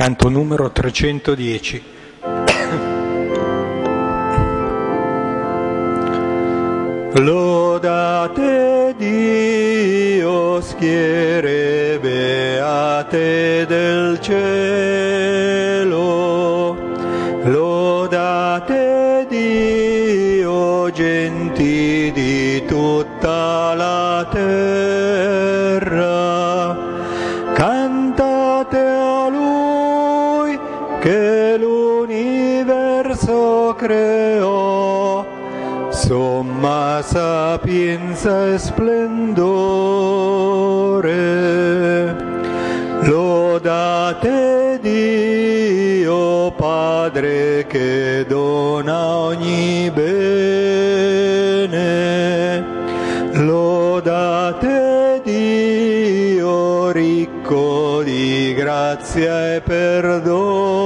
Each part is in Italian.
canto numero 310. Lodate Dio, schiere beate del cielo, sapienza e splendore. Lodate Dio Padre che dona ogni bene. Lodate Dio ricco di grazia e perdono.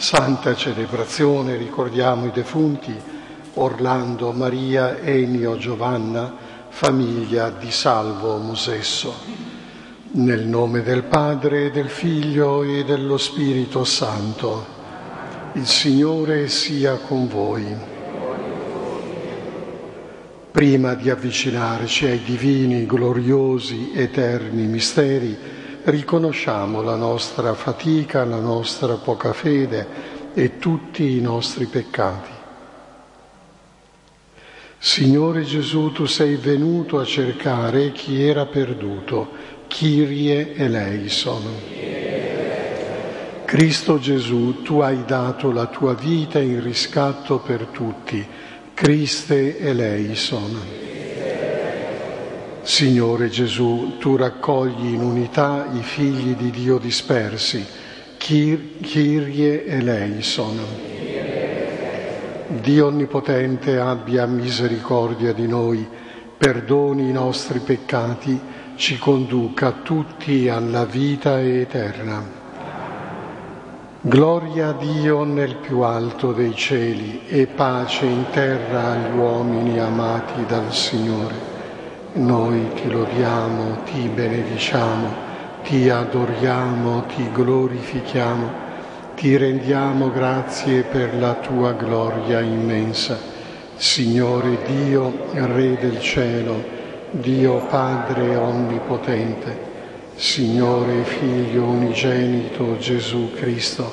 Santa celebrazione ricordiamo i defunti Orlando, Maria, Enio, Giovanna, famiglia di Salvo Musesso. Nel nome del Padre, del Figlio e dello Spirito Santo. Il Signore sia con voi. Prima di avvicinarci ai divini, gloriosi, eterni misteri, riconosciamo la nostra fatica, la nostra poca fede e tutti i nostri peccati. Signore Gesù, tu sei venuto a cercare chi era perduto, Kyrie eleison. Cristo Gesù, tu hai dato la tua vita in riscatto per tutti, Christe eleison. Signore Gesù, tu raccogli in unità i figli di Dio dispersi, Kyr- Kyrie eleison. Dio Onnipotente abbia misericordia di noi, perdoni i nostri peccati, ci conduca tutti alla vita eterna. Gloria a Dio nel più alto dei cieli e pace in terra agli uomini amati dal Signore. Noi ti lodiamo, ti benediciamo, ti adoriamo, ti glorifichiamo, ti rendiamo grazie per la tua gloria immensa. Signore Dio, Re del cielo, Dio Padre Onnipotente, Signore Figlio Unigenito Gesù Cristo,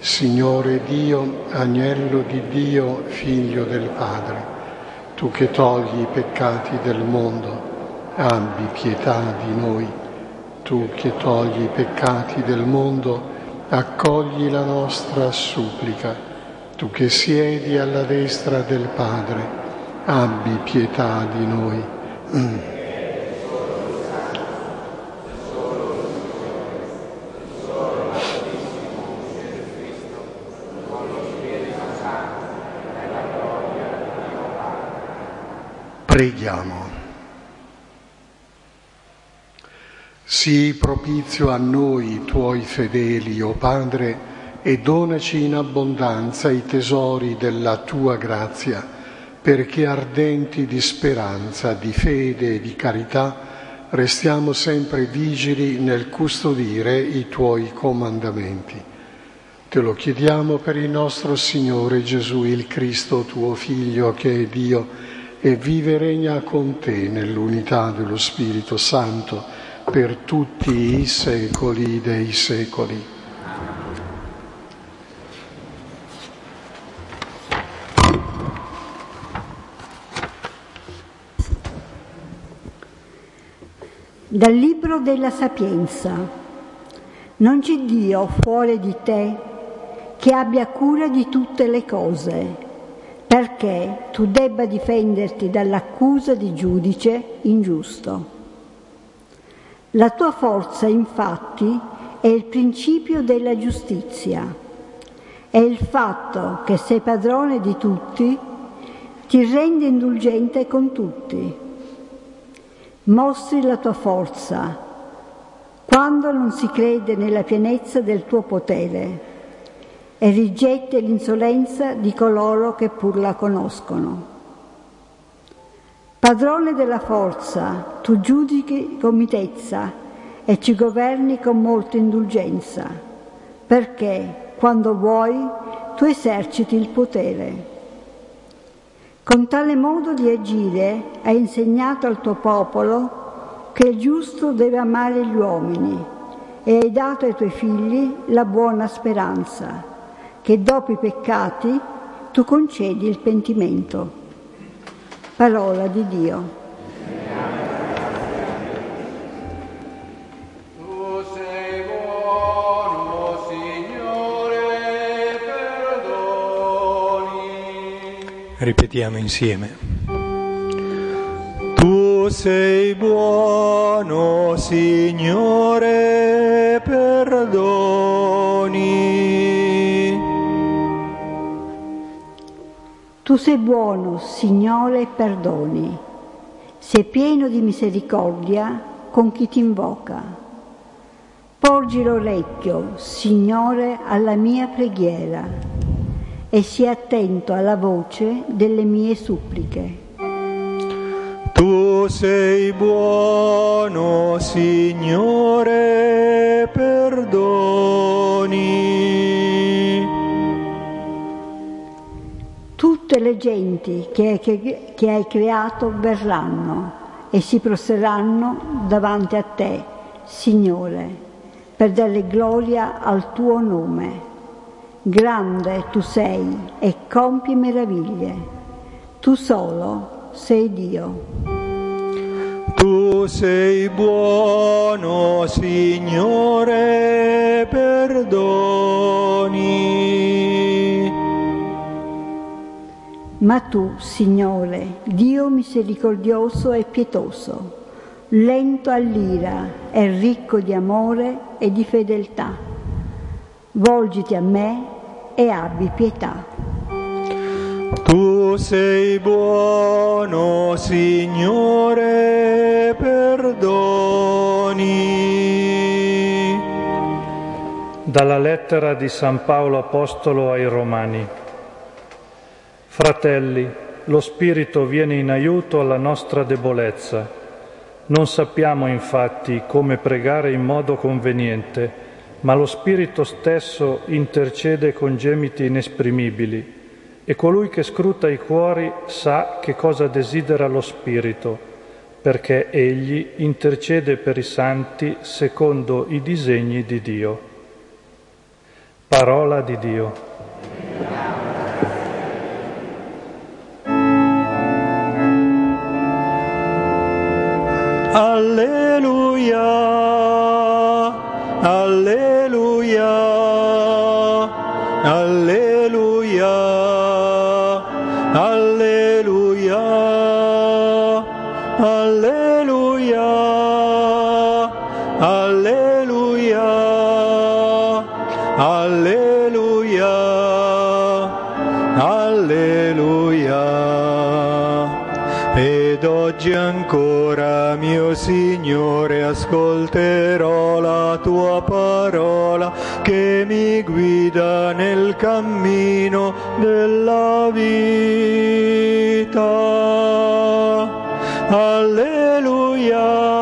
Signore Dio, Agnello di Dio, Figlio del Padre, tu che togli i peccati del mondo, abbi pietà di noi, tu che togli i peccati del mondo, accogli la nostra supplica, tu che siedi alla destra del Padre, abbi pietà di noi. Mm. Preghiamo. Sii propizio a noi, tuoi fedeli, o Padre, e donaci in abbondanza i tesori della tua grazia, perché ardenti di speranza, di fede e di carità, restiamo sempre vigili nel custodire i tuoi comandamenti. Te lo chiediamo per il nostro Signore Gesù, il Cristo, tuo Figlio, che è Dio, e vive e regna con te nell'unità dello Spirito Santo per tutti i secoli dei secoli. Dal Libro della Sapienza. Non c'è Dio fuori di te che abbia cura di tutte le cose, perché tu debba difenderti dall'accusa di giudice ingiusto. La tua forza, infatti, è il principio della giustizia. È il fatto che sei padrone di tutti ti rende indulgente con tutti. Mostri la tua forza quando non si crede nella pienezza del tuo potere e rigetti l'insolenza di coloro che pur la conoscono. Padrone della forza, tu giudichi con mitezza e ci governi con molta indulgenza, perché quando vuoi tu eserciti il potere. Con tale modo di agire hai insegnato al tuo popolo che il giusto deve amare gli uomini e hai dato ai tuoi figli la buona speranza che dopo i peccati tu concedi il pentimento. Parola di Dio. Tu sei buono, Signore, perdoni. Ripetiamo insieme. Tu sei buono, Signore, perdoni. Tu sei buono, Signore, perdoni. Sei pieno di misericordia con chi ti invoca. Porgi l'orecchio, Signore, alla mia preghiera e sii attento alla voce delle mie suppliche. Tu sei buono, Signore, perdoni. Tutte le genti che, che, che hai creato verranno e si prostreranno davanti a te, Signore, per dare gloria al tuo nome. Grande tu sei e compi meraviglie. Tu solo sei Dio. Tu sei buono, Signore, perdoni. Ma tu, Signore, Dio misericordioso e pietoso, lento all'ira e ricco di amore e di fedeltà, volgiti a me e abbi pietà. Tu sei buono, Signore, perdoni. Dalla lettera di San Paolo Apostolo ai Romani. Fratelli, lo Spirito viene in aiuto alla nostra debolezza. Non sappiamo infatti come pregare in modo conveniente, ma lo Spirito stesso intercede con gemiti inesprimibili e colui che scruta i cuori sa che cosa desidera lo Spirito, perché egli intercede per i santi secondo i disegni di Dio. Parola di Dio. Alleluia, alleluia, alleluia, alleluia, alleluia, alleluia, alleluia, alleluia. Ed oggi ancora, mio Signore, ascolterò la tua parola che mi guida nel cammino della vita. Alleluia,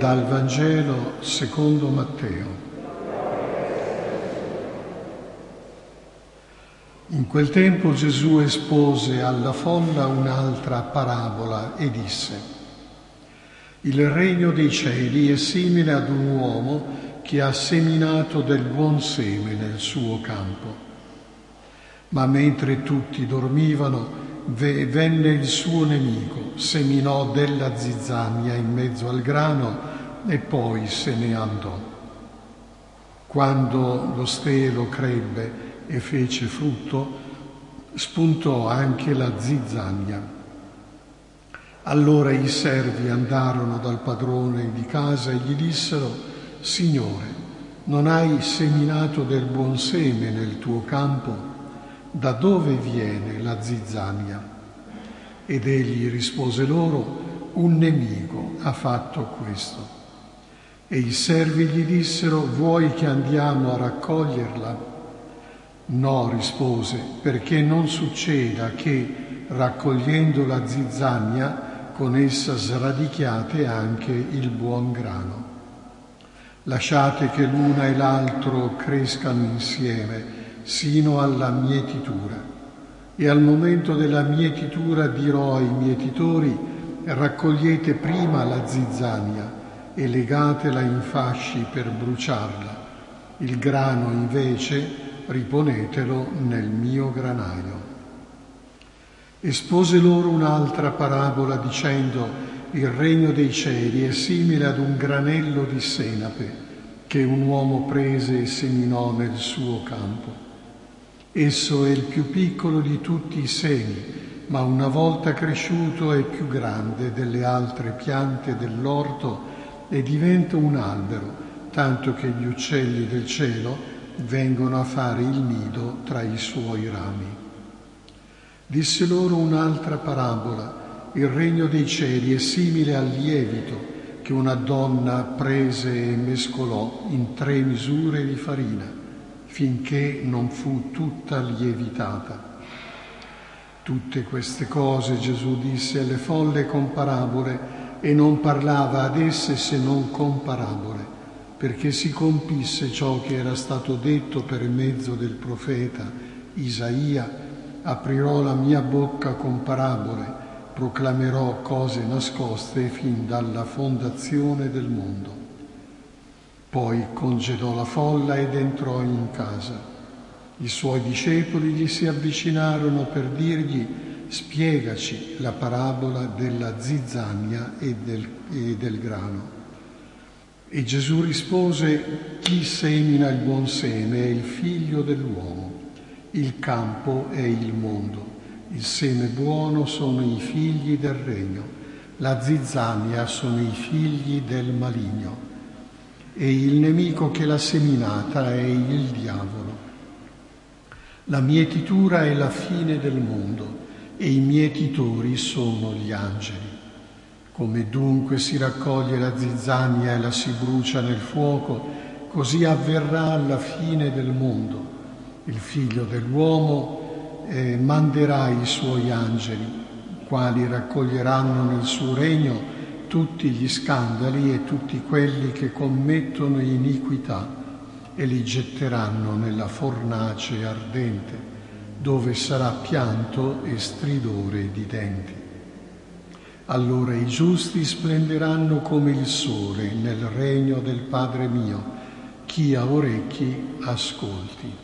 Dal Vangelo secondo Matteo. In quel tempo Gesù espose alla folla un'altra parabola e disse, Il regno dei cieli è simile ad un uomo che ha seminato del buon seme nel suo campo. Ma mentre tutti dormivano, venne il suo nemico, seminò della zizzania in mezzo al grano e poi se ne andò. Quando lo stelo crebbe e fece frutto, spuntò anche la zizzania. Allora i servi andarono dal padrone di casa e gli dissero, Signore, non hai seminato del buon seme nel tuo campo? Da dove viene la zizzania? Ed egli rispose loro, un nemico ha fatto questo. E i servi gli dissero, vuoi che andiamo a raccoglierla? No, rispose, perché non succeda che, raccogliendo la zizzania, con essa sradichiate anche il buon grano. Lasciate che l'una e l'altro crescano insieme sino alla mietitura. E al momento della mietitura dirò ai mietitori, raccogliete prima la zizzania e legatela in fasci per bruciarla. Il grano invece riponetelo nel mio granaio. Espose loro un'altra parabola dicendo il regno dei cieli è simile ad un granello di senape che un uomo prese e seminò nel suo campo. Esso è il più piccolo di tutti i semi, ma una volta cresciuto è più grande delle altre piante dell'orto e diventa un albero, tanto che gli uccelli del cielo vengono a fare il nido tra i suoi rami. Disse loro un'altra parabola, il regno dei cieli è simile al lievito che una donna prese e mescolò in tre misure di farina, finché non fu tutta lievitata. Tutte queste cose Gesù disse alle folle con parabole e non parlava ad esse se non con parabole, perché si compisse ciò che era stato detto per mezzo del profeta Isaia, aprirò la mia bocca con parabole, proclamerò cose nascoste fin dalla fondazione del mondo. Poi congedò la folla ed entrò in casa. I suoi discepoli gli si avvicinarono per dirgli spiegaci la parabola della zizzania e del, e del grano. E Gesù rispose, chi semina il buon seme è il figlio dell'uomo, il campo è il mondo, il seme buono sono i figli del regno, la zizzania sono i figli del maligno e il nemico che l'ha seminata è il diavolo. La mietitura è la fine del mondo e i mietitori sono gli angeli. Come dunque si raccoglie la zizzania e la si brucia nel fuoco, così avverrà alla fine del mondo. Il figlio dell'uomo eh, manderà i suoi angeli, quali raccoglieranno nel suo regno tutti gli scandali e tutti quelli che commettono iniquità e li getteranno nella fornace ardente dove sarà pianto e stridore di denti. Allora i giusti splenderanno come il sole nel regno del Padre mio. Chi ha orecchi ascolti.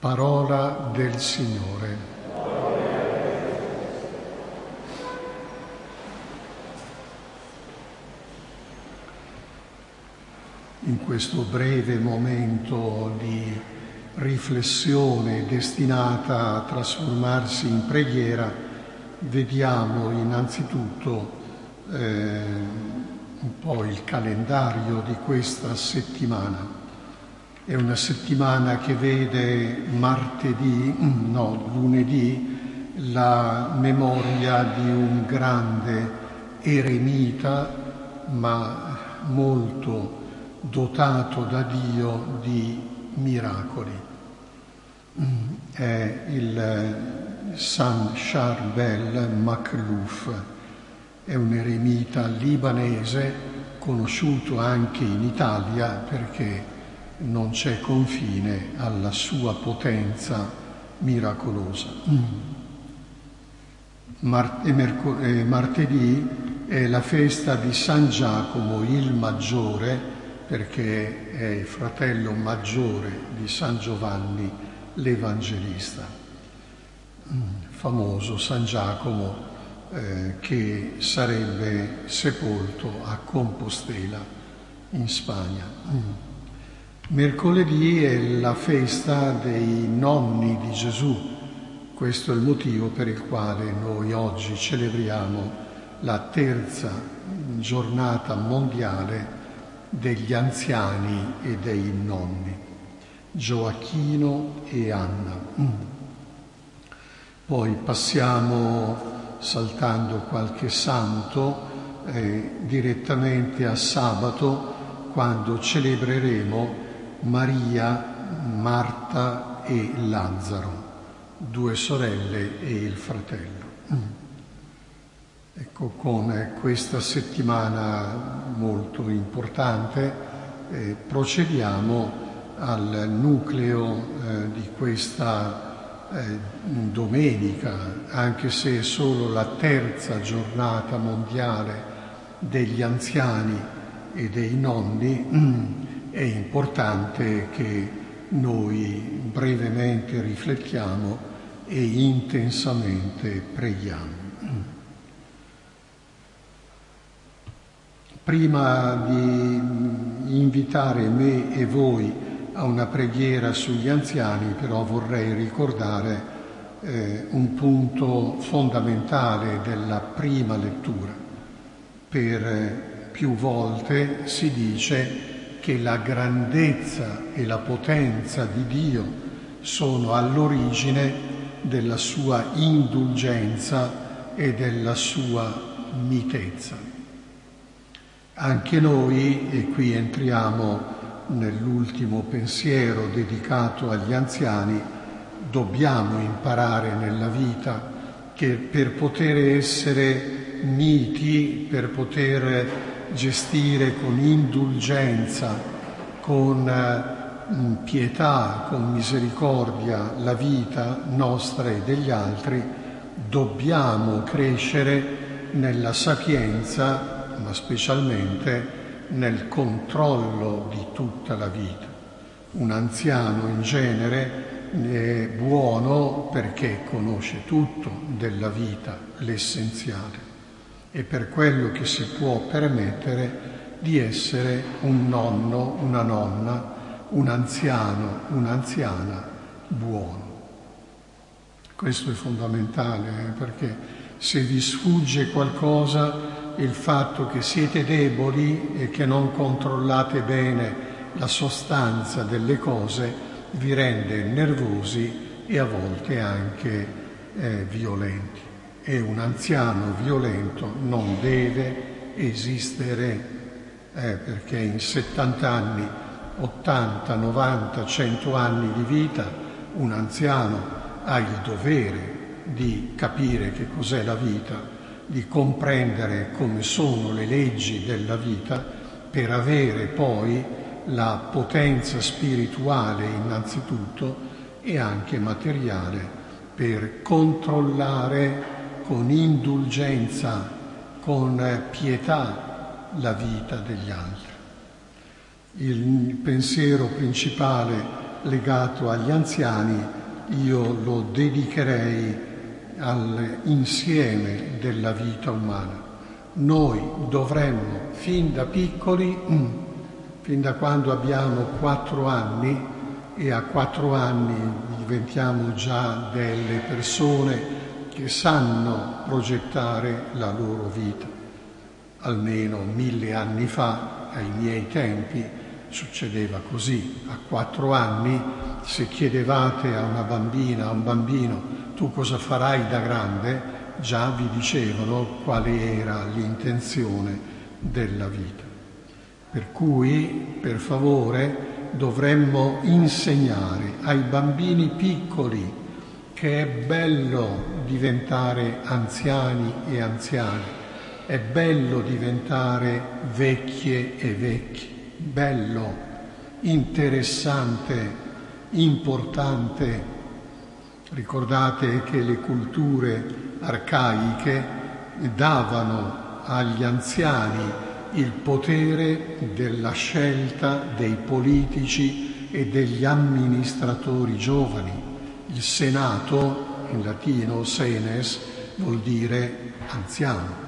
Parola del Signore. In questo breve momento di riflessione destinata a trasformarsi in preghiera, vediamo innanzitutto eh, un po' il calendario di questa settimana. È una settimana che vede martedì, no, lunedì, la memoria di un grande eremita, ma molto dotato da Dio di miracoli. Mm, è il eh, San Charbel Makhlouf, è un eremita libanese conosciuto anche in Italia perché non c'è confine alla sua potenza miracolosa. Mm. martedì è la festa di San Giacomo il Maggiore, perché è il fratello maggiore di San Giovanni l'Evangelista. famoso San Giacomo eh, che sarebbe sepolto a Compostela in Spagna. Mercoledì è la festa dei nonni di Gesù, questo è il motivo per il quale noi oggi celebriamo la terza giornata mondiale degli anziani e dei nonni, Gioacchino e Anna. Poi passiamo, saltando qualche santo, eh, direttamente a sabato, quando celebreremo Maria, Marta e Lazzaro, due sorelle e il fratello. Ecco, con questa settimana molto importante eh, procediamo al nucleo eh, di questa eh, domenica, anche se è solo la terza giornata mondiale degli anziani e dei nonni, è importante che noi brevemente riflettiamo e intensamente preghiamo. Prima di invitare me e voi a una preghiera sugli anziani, però vorrei ricordare eh, un punto fondamentale della prima lettura. Per eh, più volte si dice che la grandezza e la potenza di Dio sono all'origine della sua indulgenza e della sua mitezza. Anche noi, e qui entriamo nell'ultimo pensiero dedicato agli anziani, dobbiamo imparare nella vita che per poter essere miti, per poter gestire con indulgenza, con mm, pietà, con misericordia la vita nostra e degli altri, dobbiamo crescere nella sapienza ma specialmente nel controllo di tutta la vita. Un anziano in genere è buono perché conosce tutto della vita, l'essenziale, e per quello che si può permettere di essere un nonno, una nonna, un anziano, un'anziana buono. Questo è fondamentale eh, perché se vi sfugge qualcosa il fatto che siete deboli e che non controllate bene la sostanza delle cose vi rende nervosi e a volte anche eh, violenti. E un anziano violento non deve esistere eh, perché in 70 anni, 80, 90, 100 anni di vita un anziano ha il dovere di capire che cos'è la vita di comprendere come sono le leggi della vita per avere poi la potenza spirituale innanzitutto e anche materiale per controllare con indulgenza, con pietà la vita degli altri. Il pensiero principale legato agli anziani io lo dedicherei all'insieme della vita umana. Noi dovremmo, fin da piccoli, mm, fin da quando abbiamo quattro anni, e a quattro anni diventiamo già delle persone che sanno progettare la loro vita. Almeno mille anni fa, ai miei tempi, succedeva così. A quattro anni, se chiedevate a una bambina, a un bambino, tu cosa farai da grande, già vi dicevano quale era l'intenzione della vita. Per cui, per favore, dovremmo insegnare ai bambini piccoli che è bello diventare anziani e anziane, è bello diventare vecchie e vecchi, bello, interessante, importante Ricordate che le culture arcaiche davano agli anziani il potere della scelta dei politici e degli amministratori giovani. Il Senato, in latino senes vuol dire anziano.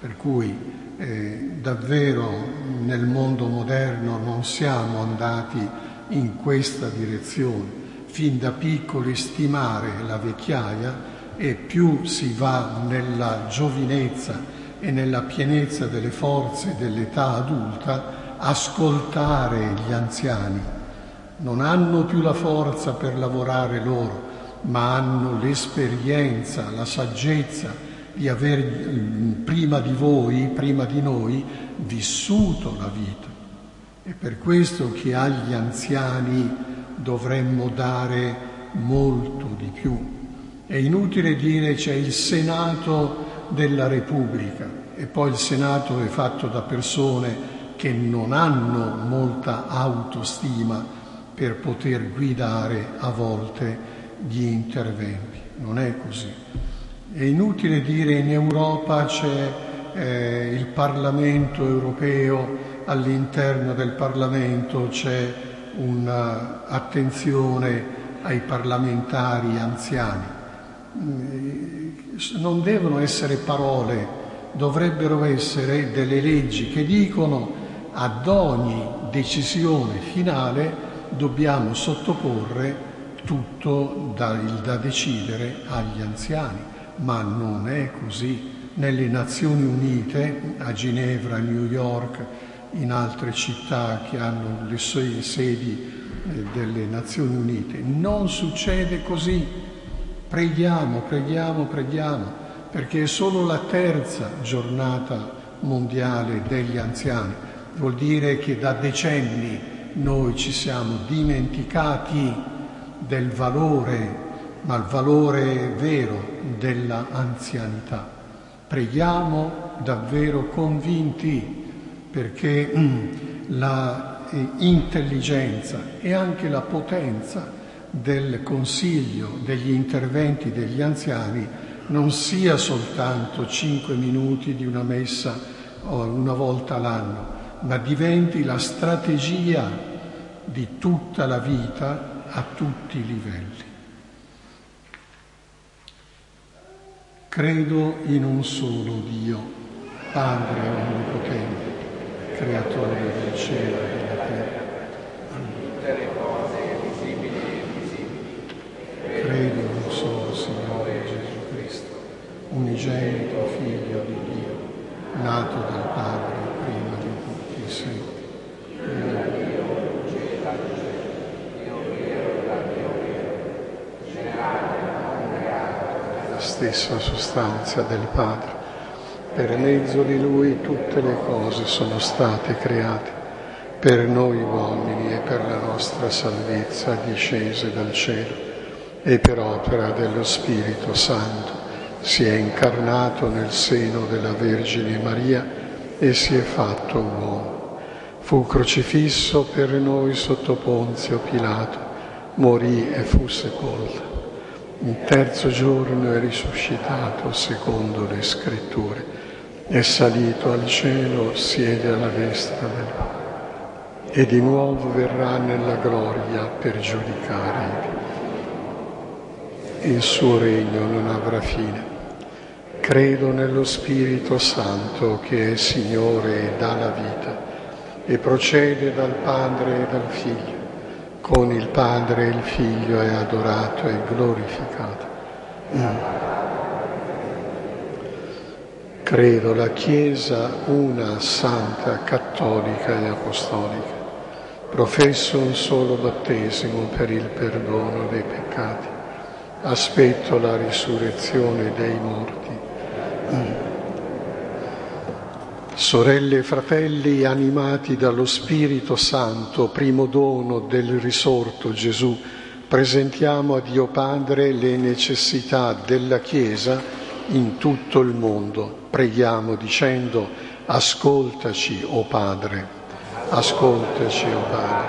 Per cui eh, davvero nel mondo moderno non siamo andati in questa direzione. Fin da piccoli stimare la vecchiaia e più si va nella giovinezza e nella pienezza delle forze dell'età adulta, ascoltare gli anziani. Non hanno più la forza per lavorare loro, ma hanno l'esperienza, la saggezza di aver prima di voi, prima di noi, vissuto la vita. È per questo che agli anziani dovremmo dare molto di più. È inutile dire c'è il Senato della Repubblica e poi il Senato è fatto da persone che non hanno molta autostima per poter guidare a volte gli interventi. Non è così. È inutile dire in Europa c'è eh, il Parlamento europeo, all'interno del Parlamento c'è un'attenzione ai parlamentari anziani. Non devono essere parole, dovrebbero essere delle leggi che dicono ad ogni decisione finale dobbiamo sottoporre tutto da, da decidere agli anziani, ma non è così. Nelle Nazioni Unite, a Ginevra, a New York, in altre città che hanno le sedi eh, delle Nazioni Unite, non succede così. Preghiamo, preghiamo, preghiamo, perché è solo la terza giornata mondiale degli anziani. Vuol dire che da decenni noi ci siamo dimenticati del valore, ma il valore vero della anzianità. Preghiamo davvero convinti perché mm, la eh, intelligenza e anche la potenza del consiglio degli interventi degli anziani non sia soltanto cinque minuti di una messa una volta l'anno, ma diventi la strategia di tutta la vita a tutti i livelli. Credo in un solo Dio, Padre Onnipotente, Creatore del cielo e della terra. Tutte le cose visibili e invisibili. Credo in un solo Signore Gesù Cristo, unigenito Figlio di Dio, nato dal Padre prima di tutti i secoli stessa sostanza del Padre. Per mezzo di Lui tutte le cose sono state create, per noi uomini e per la nostra salvezza discese dal cielo e per opera dello Spirito Santo si è incarnato nel seno della Vergine Maria e si è fatto uomo. Fu crocifisso per noi sotto Ponzio Pilato, morì e fu sepolto il terzo giorno è risuscitato secondo le scritture, è salito al cielo, siede alla destra del Padre e di nuovo verrà nella gloria per giudicare. Il suo regno non avrà fine. Credo nello Spirito Santo che è Signore e dà la vita e procede dal Padre e dal Figlio con il Padre il Figlio è adorato e glorificato. Mm. Credo la Chiesa una, santa, cattolica e apostolica. Professo un solo battesimo per il perdono dei peccati. Aspetto la risurrezione dei morti. Sorelle e fratelli, animati dallo Spirito Santo, primo dono del risorto Gesù, presentiamo a Dio Padre le necessità della Chiesa in tutto il mondo. Preghiamo dicendo, ascoltaci, o oh Padre, ascoltaci, o oh Padre.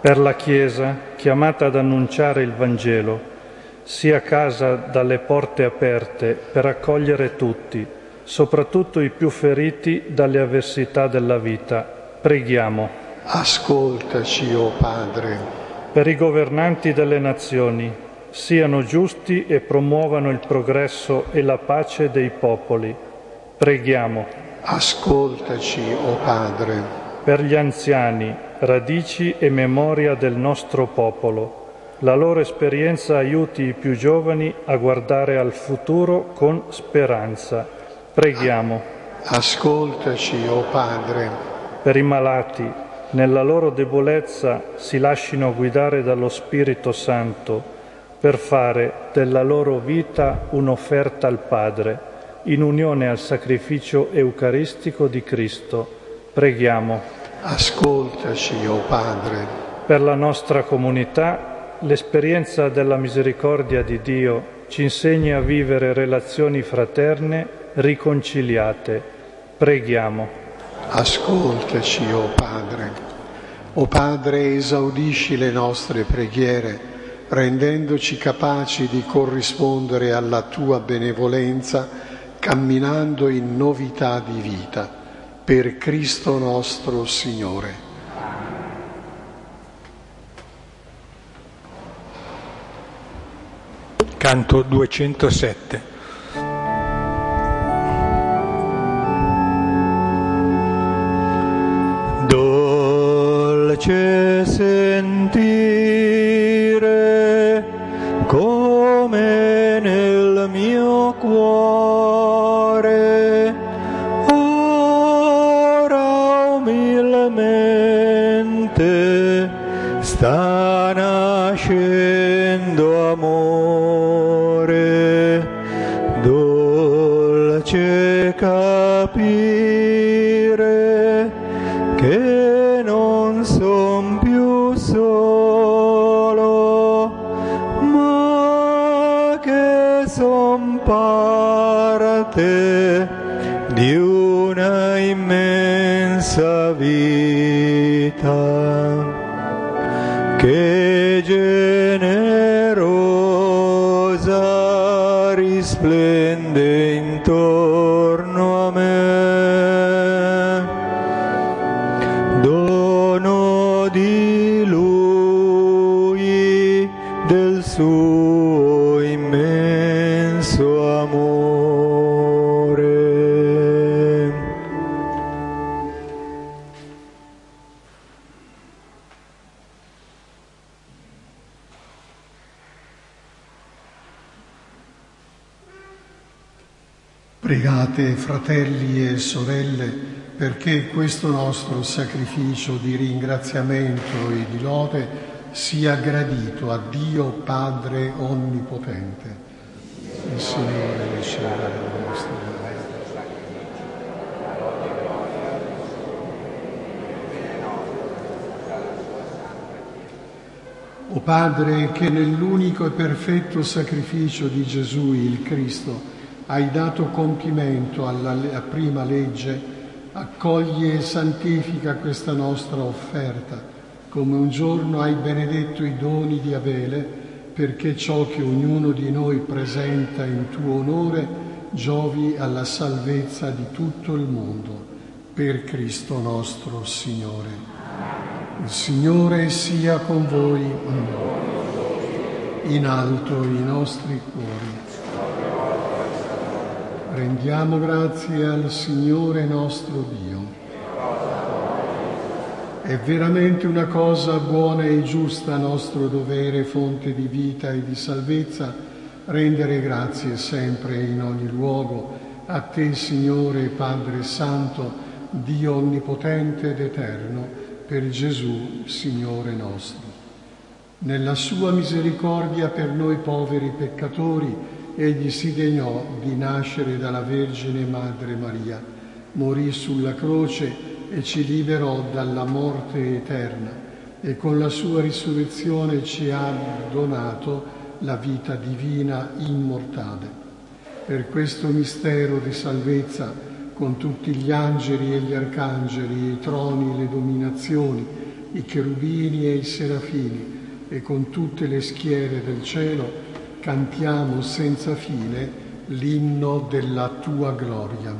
Per la Chiesa, chiamata ad annunciare il Vangelo, sia casa dalle porte aperte per accogliere tutti soprattutto i più feriti dalle avversità della vita. Preghiamo. Ascoltaci, o oh Padre. Per i governanti delle nazioni, siano giusti e promuovano il progresso e la pace dei popoli. Preghiamo. Ascoltaci, o Padre, Per gli anziani, radici e memoria del nostro popolo. La loro esperienza aiuti i più giovani a guardare al futuro con speranza. Preghiamo. ascoltaci, o Padre, Per i malati, nella loro debolezza si lascino guidare dallo Spirito Santo per fare della loro vita un'offerta al Padre, in unione al sacrificio eucaristico di Cristo. Preghiamo. ascoltaci, o Padre, Per la nostra comunità, l'esperienza della misericordia di Dio ci insegni a vivere relazioni fraterne riconciliate. Preghiamo. ascoltaci, o Padre. O Padre, esaudisci le nostre preghiere, rendendoci capaci di corrispondere alla tua benevolenza, camminando in novità di vita. Per Cristo nostro Signore. Canto 207. Dolce sentire resplendente. Fratelli e sorelle, perché questo nostro sacrificio di ringraziamento e di lode sia gradito a Dio Padre Onnipotente. Il Signore riceva le nostre O Padre, che nell'unico e perfetto sacrificio di Gesù, il Cristo, hai dato compimento alla prima legge, accogli e santifica questa nostra offerta, come un giorno hai benedetto i doni di Abele, perché ciò che ognuno di noi presenta in tuo onore giovi alla salvezza di tutto il mondo, per Cristo nostro Signore. Il Signore sia con voi, in alto i nostri cuori. Rendiamo grazie al Signore nostro Dio. È veramente una cosa buona e giusta, nostro dovere, fonte di vita e di salvezza, rendere grazie sempre e in ogni luogo a te, Signore Padre Santo, Dio onnipotente ed eterno, per Gesù, Signore nostro. Nella sua misericordia per noi poveri peccatori, egli si degnò di nascere dalla Vergine Madre Maria, morì sulla croce e ci liberò dalla morte eterna e con la sua risurrezione ci ha donato la vita divina immortale. Per questo mistero di salvezza, con tutti gli angeli e gli arcangeli, i troni, le dominazioni, i cherubini e i serafini, e con tutte le schiere del cielo, cantiamo senza fine l'inno della tua gloria.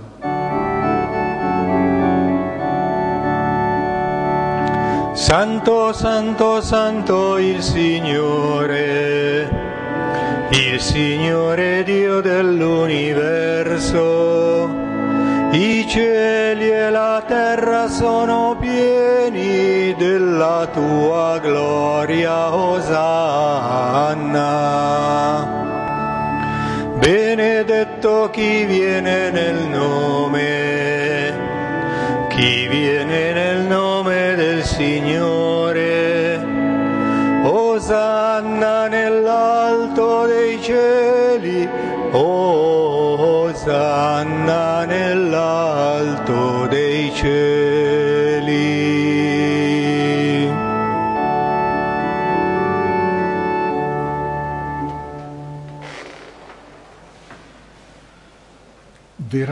Santo, santo, santo il Signore, il Signore Dio dell'universo. I cieli e la terra sono pieni della tua gloria, Osanna. Benedetto chi viene nel nome, chi viene nel nome del Signore. Osanna nell'alto dei cieli, Osanna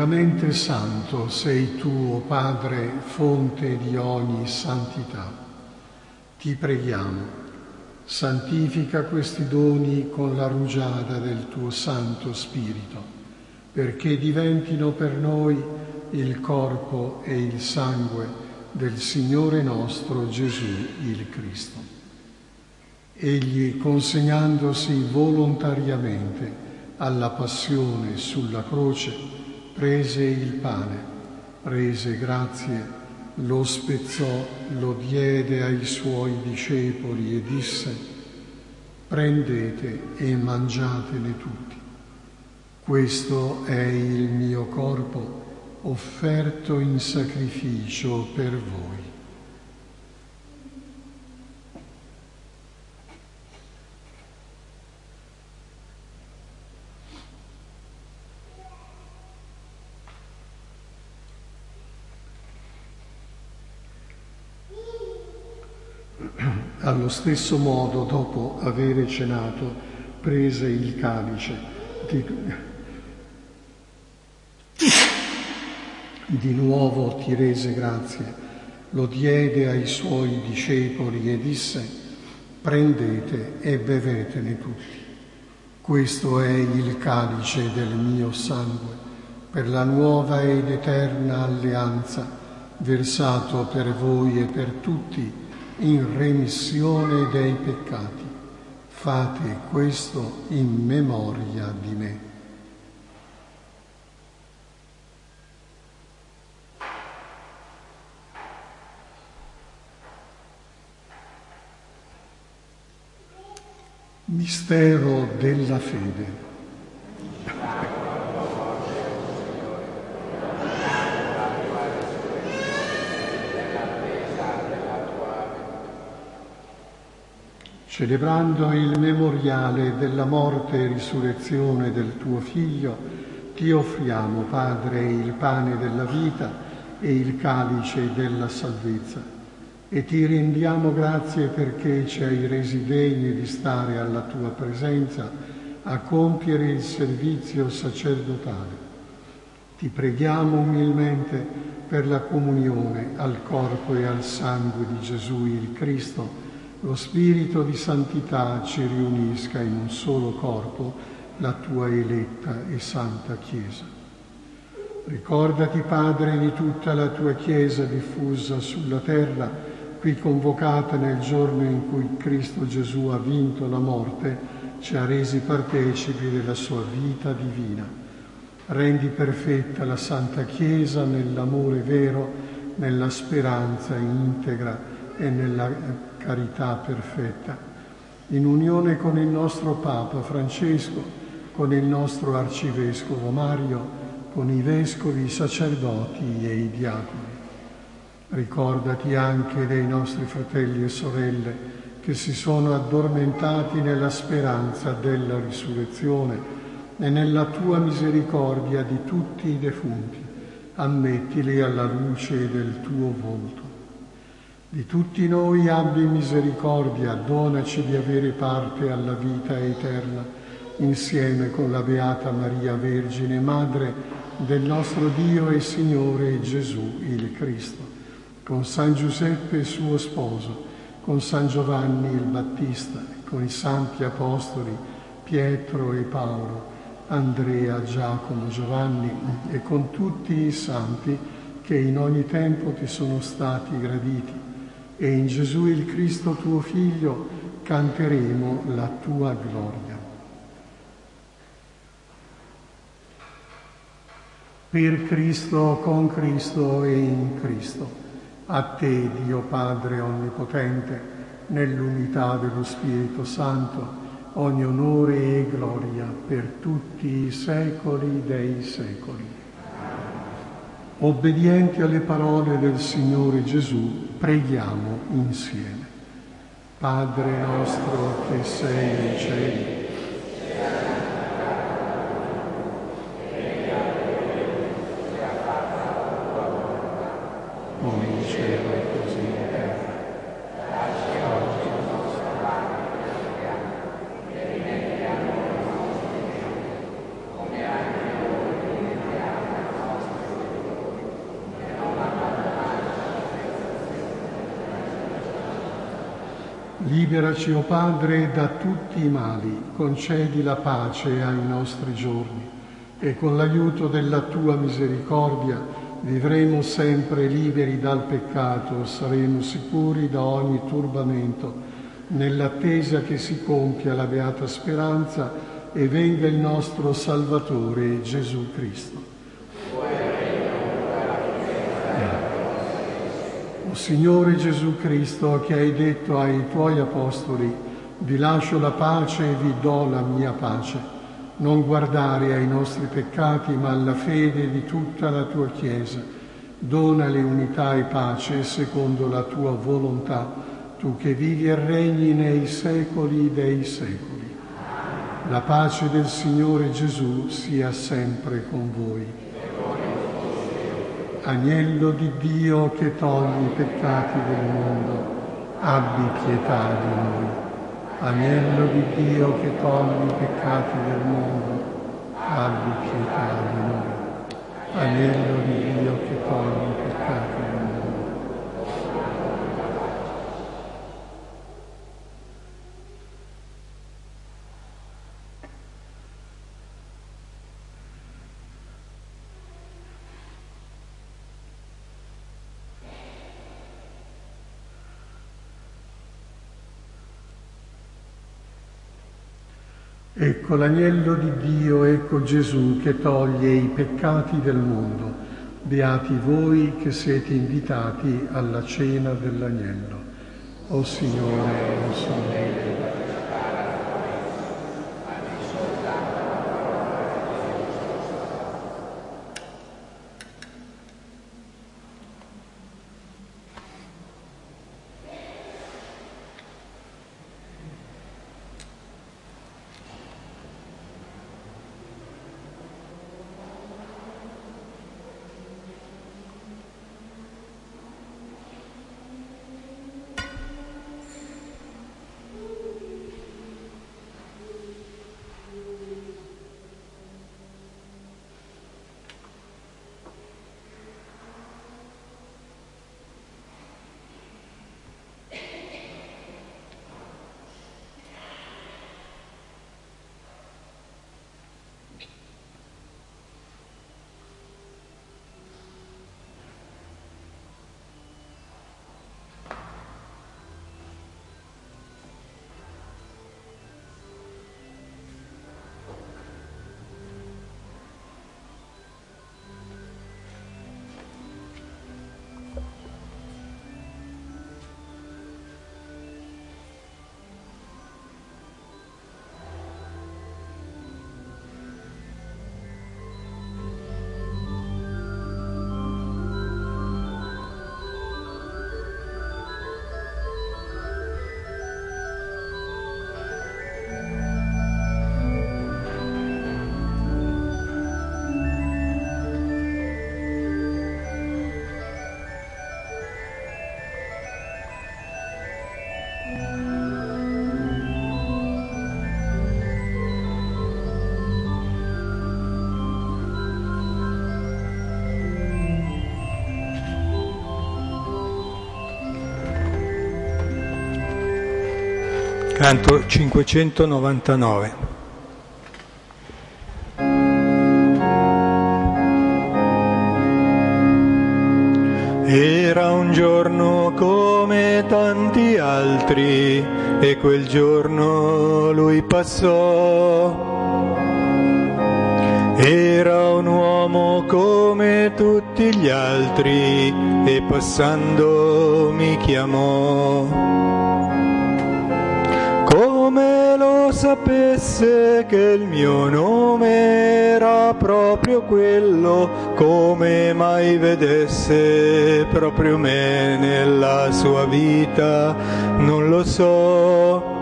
Veramente santo sei tu, o Padre, fonte di ogni santità. Ti preghiamo, santifica questi doni con la rugiada del tuo Santo Spirito, perché diventino per noi il corpo e il sangue del Signore nostro Gesù il Cristo. Egli, consegnandosi volontariamente alla passione sulla croce, prese il pane, rese grazie, lo spezzò, lo diede ai suoi discepoli e disse, prendete e mangiatene tutti. Questo è il mio corpo offerto in sacrificio per voi. Allo stesso modo, dopo avere cenato, prese il calice. Di, di nuovo ti rese grazie, lo diede ai suoi discepoli e disse, prendete e bevetene tutti. Questo è il calice del mio sangue, per la nuova ed eterna alleanza, versato per voi e per tutti in remissione dei peccati. Fate questo in memoria di me. Mistero della fede. Celebrando il memoriale della morte e risurrezione del tuo Figlio, ti offriamo, Padre, il pane della vita e il calice della salvezza e ti rendiamo grazie perché ci hai resi degni di stare alla tua presenza a compiere il servizio sacerdotale. Ti preghiamo umilmente per la comunione al corpo e al sangue di Gesù il Cristo, lo Spirito di santità ci riunisca in un solo corpo, la tua eletta e santa Chiesa. Ricordati, Padre, di tutta la tua Chiesa diffusa sulla terra, qui convocata nel giorno in cui Cristo Gesù ha vinto la morte, ci ha resi partecipi della sua vita divina. Rendi perfetta la Santa Chiesa nell'amore vero, nella speranza integra e nella carità perfetta, in unione con il nostro Papa Francesco, con il nostro Arcivescovo Mario, con i vescovi, i sacerdoti e i diaconi. Ricordati anche dei nostri fratelli e sorelle che si sono addormentati nella speranza della risurrezione e nella tua misericordia di tutti i defunti. Ammettili alla luce del tuo volto. Di tutti noi abbi misericordia, donaci di avere parte alla vita eterna, insieme con la Beata Maria Vergine, Madre del nostro Dio e Signore Gesù il Cristo, con San Giuseppe suo sposo, con San Giovanni il Battista, con i santi apostoli Pietro e Paolo, Andrea, Giacomo, Giovanni e con tutti i santi che in ogni tempo ti sono stati graditi e in Gesù il Cristo tuo Figlio canteremo la tua gloria. Per Cristo, con Cristo e in Cristo. A te, Dio Padre Onnipotente, nell'unità dello Spirito Santo, ogni onore e gloria per tutti i secoli dei secoli. Obbedienti alle parole del Signore Gesù, preghiamo insieme. Padre nostro che sei nei cieli, Liberaci, o oh Padre, da tutti i mali, concedi la pace ai nostri giorni e con l'aiuto della tua misericordia vivremo sempre liberi dal peccato, saremo sicuri da ogni turbamento, nell'attesa che si compia la beata speranza e venga il nostro Salvatore Gesù Cristo. Signore Gesù Cristo, che hai detto ai tuoi apostoli, vi lascio la pace e vi do la mia pace, non guardare ai nostri peccati, ma alla fede di tutta la tua Chiesa. Donale unità e pace secondo la tua volontà, tu che vivi e regni nei secoli dei secoli. La pace del Signore Gesù sia sempre con voi. Agnello di Dio che togli i peccati del mondo, abbi pietà di noi. Agnello di Dio che togli i peccati del mondo, abbi pietà di noi. Agnello di Dio che togli i peccati del mondo. Ecco l'agnello di Dio, ecco Gesù che toglie i peccati del mondo. Beati voi che siete invitati alla cena dell'agnello. O Signore, non sono degno Canto 599. Era un giorno come tanti altri e quel giorno lui passò. Era un uomo come tutti gli altri e passando mi chiamò. Sapesse che il mio nome era proprio quello, come mai vedesse proprio me nella sua vita, non lo so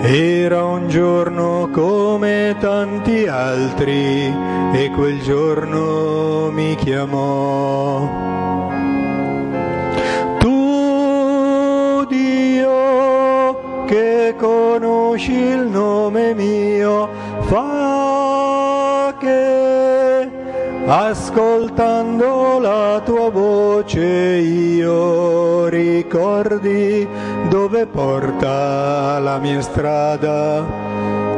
era un giorno come tanti altri e quel giorno mi chiamò. Che conosci il nome mio, fa che ascoltando la tua voce io ricordi dove porta la mia strada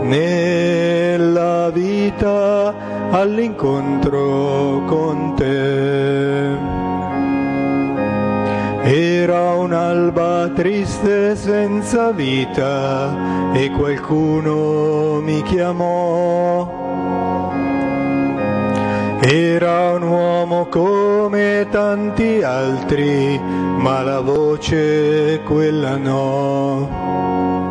nella vita all'incontro con te. Era un'alba triste senza vita e qualcuno mi chiamò era un uomo come tanti altri, ma la voce quella no.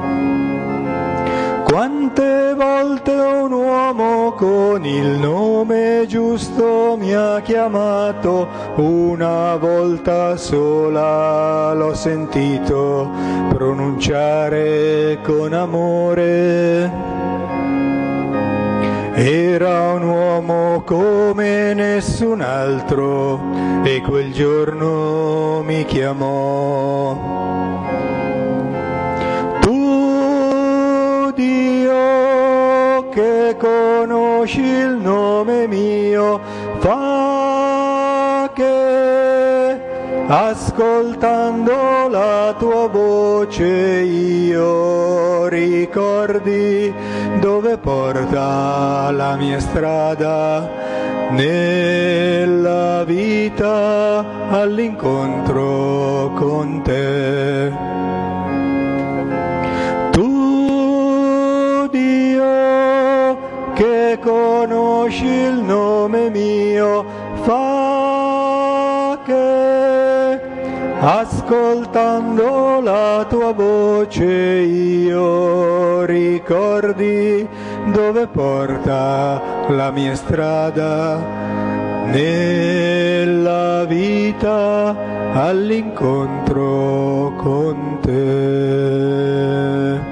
Quante volte un uomo con il nome giusto mi ha chiamato, una volta sola l'ho sentito pronunciare con amore. Era un uomo come nessun altro e quel giorno mi chiamò. Conosci il nome mio, fa che ascoltando la tua voce io ricordi dove porta la mia strada nella vita all'incontro con te. Conosci il nome mio, fa che ascoltando la tua voce io ricordi dove porta la mia strada nella vita all'incontro con te.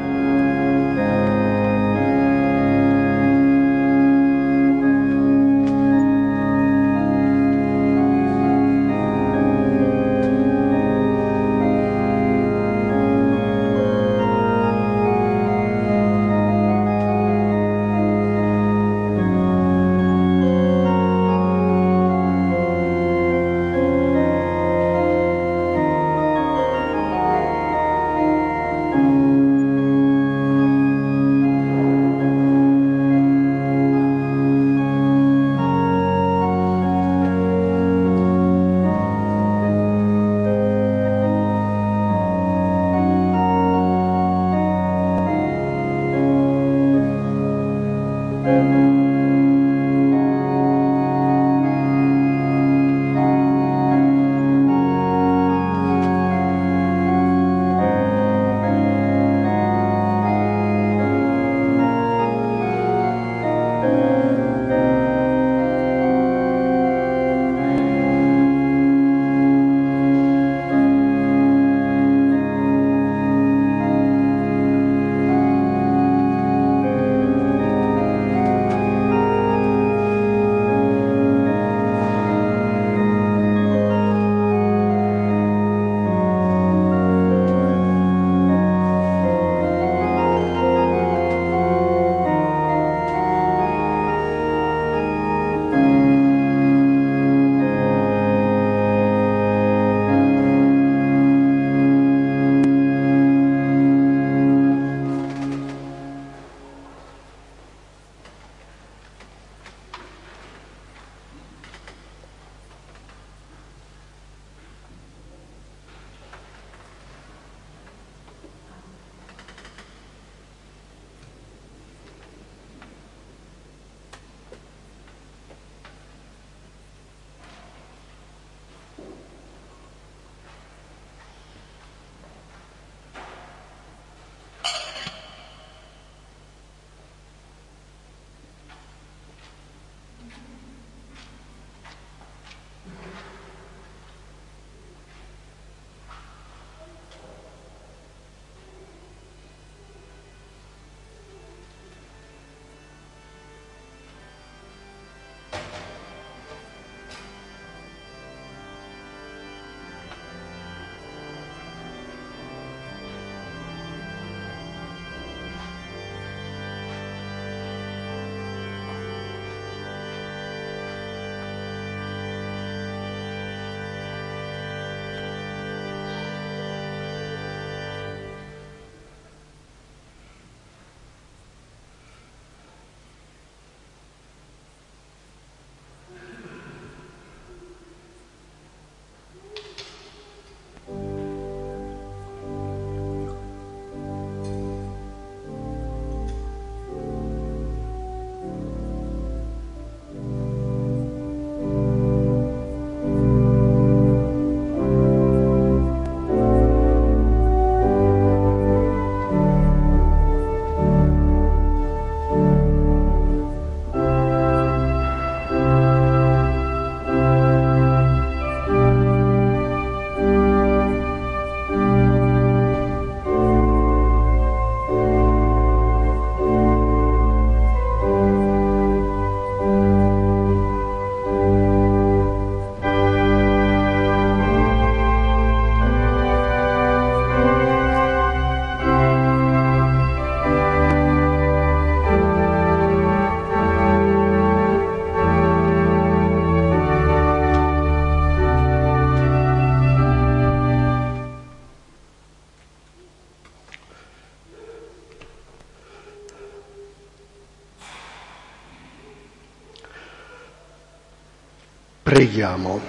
Preghiamo.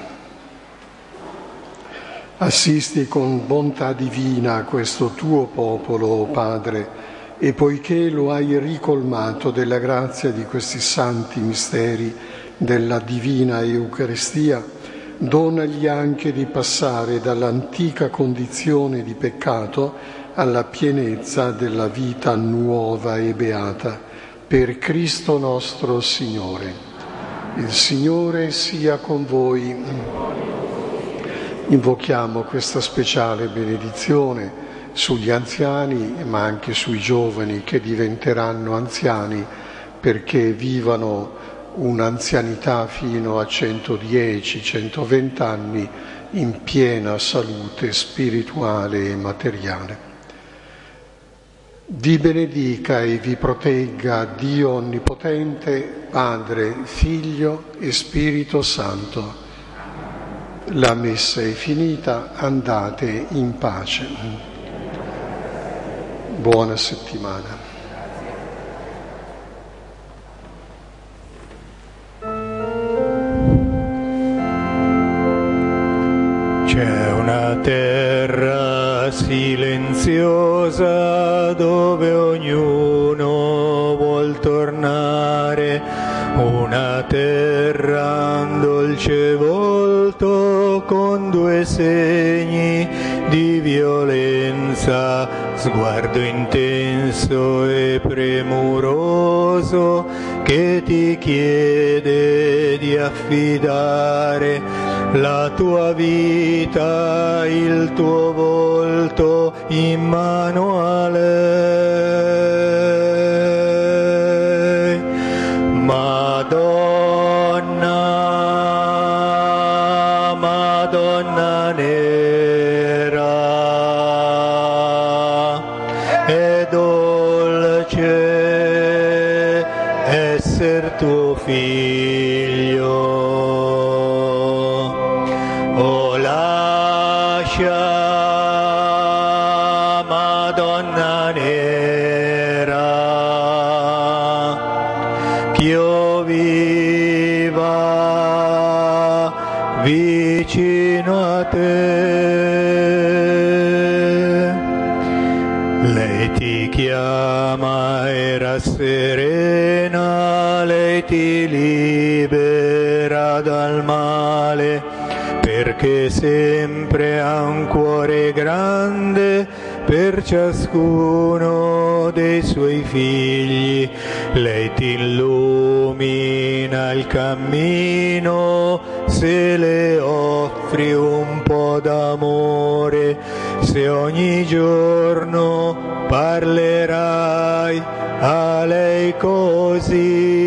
Assisti con bontà divina questo tuo popolo, oh Padre, e poiché lo hai ricolmato della grazia di questi santi misteri della divina Eucaristia, donagli anche di passare dall'antica condizione di peccato alla pienezza della vita nuova e beata, per Cristo nostro Signore. Il Signore sia con voi. Invochiamo questa speciale benedizione sugli anziani, ma anche sui giovani che diventeranno anziani perché vivano un'anzianità fino a 110-120 anni in piena salute spirituale e materiale. Vi benedica e vi protegga Dio Onnipotente, Padre, Figlio e Spirito Santo. La messa è finita, andate in pace. Buona settimana. C'è una terra silenziosa dove ognuno vuol tornare, una terra dolce volto con due segni di violenza, sguardo intenso e premuroso che ti chiede di affidare la tua vita, il tuo volto in mano a lei. Vicino a te. Lei ti chiama, era serena, lei ti libera dal male, perché sempre ha un cuore grande per ciascuno dei suoi figli. Lei ti illumina il cammino se le offri un po' d'amore, se ogni giorno parlerai a lei così.